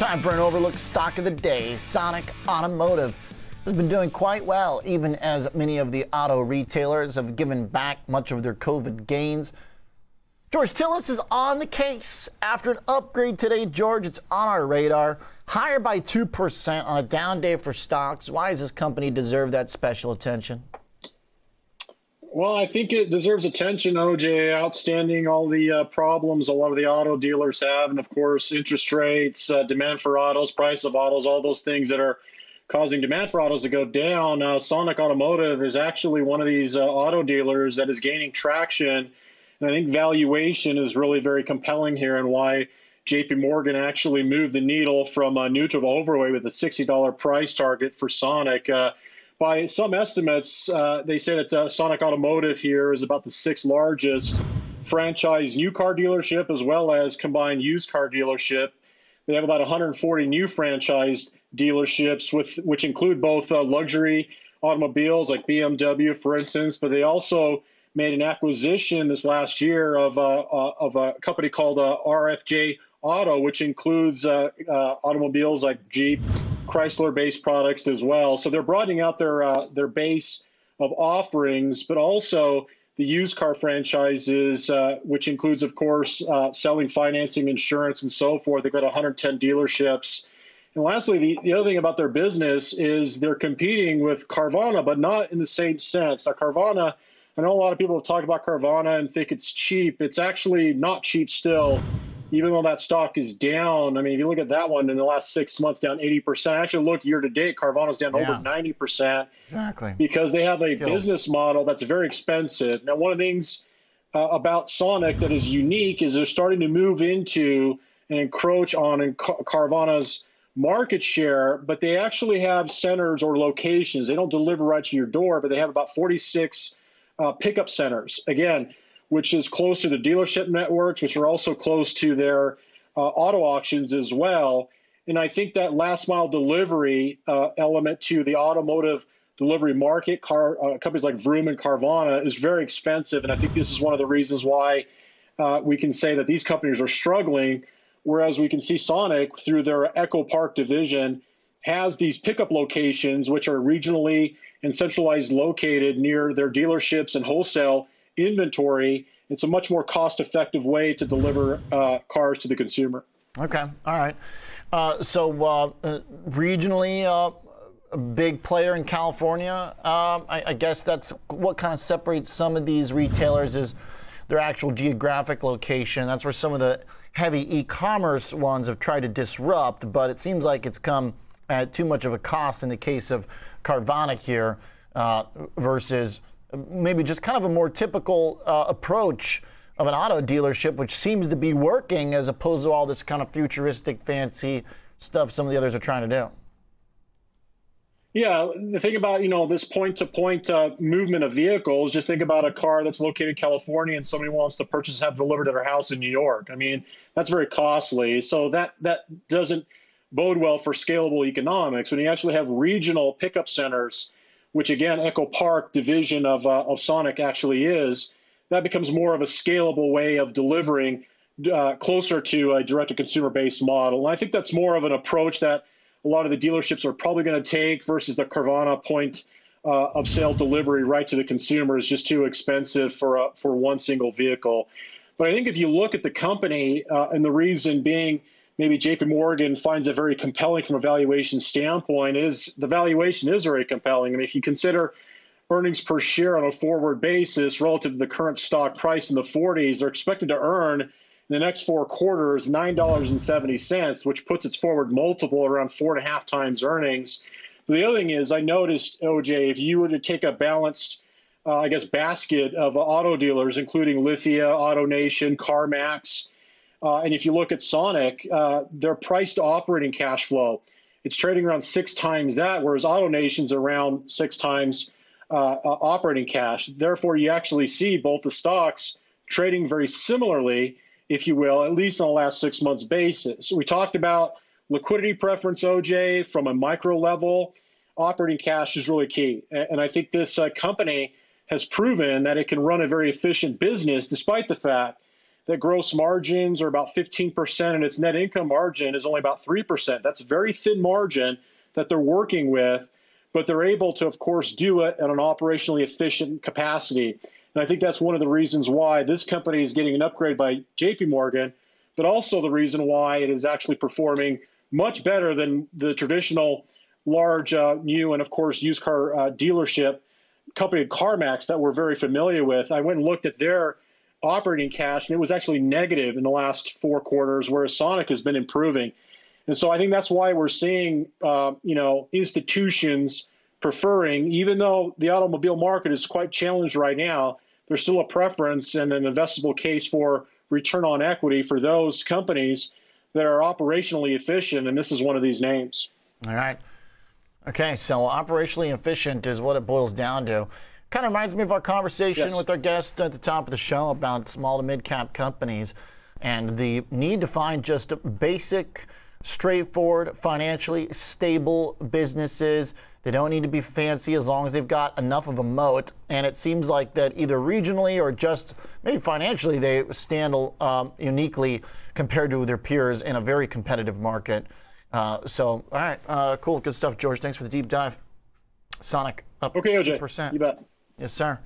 Time for an overlook stock of the day. Sonic Automotive has been doing quite well, even as many of the auto retailers have given back much of their COVID gains. George Tsilis is on the case. After an upgrade today, George, it's on our radar. Higher by 2% on a down day for stocks. Why does this company deserve that special attention? Well, I think it deserves attention, OJ. Outstanding all the uh, problems a lot of the auto dealers have, and of course, interest rates, uh, demand for autos, price of autos, all those things that are causing demand for autos to go down. Uh, Sonic Automotive is actually one of these uh, auto dealers that is gaining traction, and I think valuation is really very compelling here, and why JP Morgan actually moved the needle from neutral to overweight with a $60 price target for Sonic. By some estimates, uh, they say that uh, Sonic Automotive here is about the sixth largest franchise new car dealership as well as combined used car dealership. They have about 140 new franchise dealerships, with which include both uh, luxury automobiles like BMW, for instance, but they also made an acquisition this last year of, uh, uh, of a company called uh, RFJ Auto, which includes automobiles like Jeep, Chrysler-based products as well. So they're broadening out their uh, their base of offerings, but also the used car franchises, uh, which includes, of course, uh, selling financing, insurance, and so forth. They've got 110 dealerships. And lastly, the, the other thing about their business is they're competing with Carvana, but not in the same sense. Now, Carvana, I know a lot of people have talked about Carvana and think it's cheap. It's actually not cheap still even though that stock is down, I mean, if you look at that one in the last six months, down 80%. I actually looked year to date, Carvana's down yeah. over 90%. Exactly. Because they have a Killed. business model that's very expensive. Now, one of the things uh, about Sonic that is unique is they're starting to move into and encroach on Carvana's market share, but they actually have centers or locations. They don't deliver right to your door, but they have about 46 uh, pickup centers. Again, which is close to the dealership networks, which are also close to their uh, auto auctions as well. And I think that last mile delivery uh, element to the automotive delivery market, car uh, companies like Vroom and Carvana, is very expensive. And I think this is one of the reasons why uh, we can say that these companies are struggling. Whereas we can see Sonic through their EchoPark division has these pickup locations, which are regionally and centralized located near their dealerships and wholesale inventory. It's a much more cost effective way to deliver uh, cars to the consumer. Okay, all right. Uh, so, uh, uh regionally, uh, a big player in California. Um, I, I, guess that's what kind of separates some of these retailers is their actual geographic location. That's where some of the heavy e-commerce ones have tried to disrupt, but it seems like it's come at too much of a cost in the case of Carvana here uh, versus maybe just kind of a more typical uh, approach of an auto dealership, which seems to be working as opposed to all this kind of futuristic, fancy stuff some of the others are trying to do. Yeah, the thing about you know this point-to-point uh, movement of vehicles, just think about a car that's located in California and somebody wants to purchase have delivered to their house in New York. I mean, that's very costly. So that that doesn't bode well for scalable economics. When you actually have regional pickup centers which again EchoPark division of, uh, of Sonic actually is, that becomes more of a scalable way of delivering uh, closer to a direct-to-consumer based model. And I think that's more of an approach that a lot of the dealerships are probably going to take versus the Carvana point uh, of sale delivery right to the consumer is just too expensive for uh, for one single vehicle. But I think if you look at the company uh, and the reason being maybe JP Morgan finds it very compelling from a valuation standpoint is the valuation is very compelling. I mean, if you consider earnings per share on a forward basis relative to the current stock price in the 40s, they're expected to earn in the next four quarters $9.70, which puts its forward multiple around four and a half times earnings. But the other thing is, I noticed, OJ, if you were to take a balanced uh, I guess, basket of auto dealers, including Lithia, AutoNation, CarMax, uh, and if you look at Sonic, uh, their price to operating cash flow, it's trading around six times that, whereas AutoNation's around six times uh, uh, operating cash. Therefore, you actually see both the stocks trading very similarly, if you will, at least on the last six months basis. We talked about liquidity preference, OJ, from a micro level. Operating cash is really key. And I think this uh, company has proven that it can run a very efficient business despite the fact that gross margins are about 15% and its net income margin is only about 3%. That's a very thin margin that they're working with, but they're able to, of course, do it at an operationally efficient capacity. And I think that's one of the reasons why this company is getting an upgrade by JP Morgan, but also the reason why it is actually performing much better than the traditional large uh, new and, of course, used car uh, dealership company CarMax that we're very familiar with. I went and looked at their operating cash, and it was actually negative in the last four quarters, whereas Sonic has been improving. And so I think that's why we're seeing, uh, you know, institutions preferring, even though the automobile market is quite challenged right now, there's still a preference and an investable case for return on equity for those companies that are operationally efficient, and this is one of these names. All right. Okay, so operationally efficient is what it boils down to. Kind of reminds me of our conversation yes. with our guest at the top of the show about small to mid cap companies and the need to find just basic, straightforward, financially stable businesses. They don't need to be fancy as long as they've got enough of a moat. And it seems like that either regionally or just maybe financially, they stand um, uniquely compared to their peers in a very competitive market. Uh, so, all right, uh, cool, good stuff, George. Thanks for the deep dive. Sonic up okay, OJ. 2%. You bet. Yes, sir.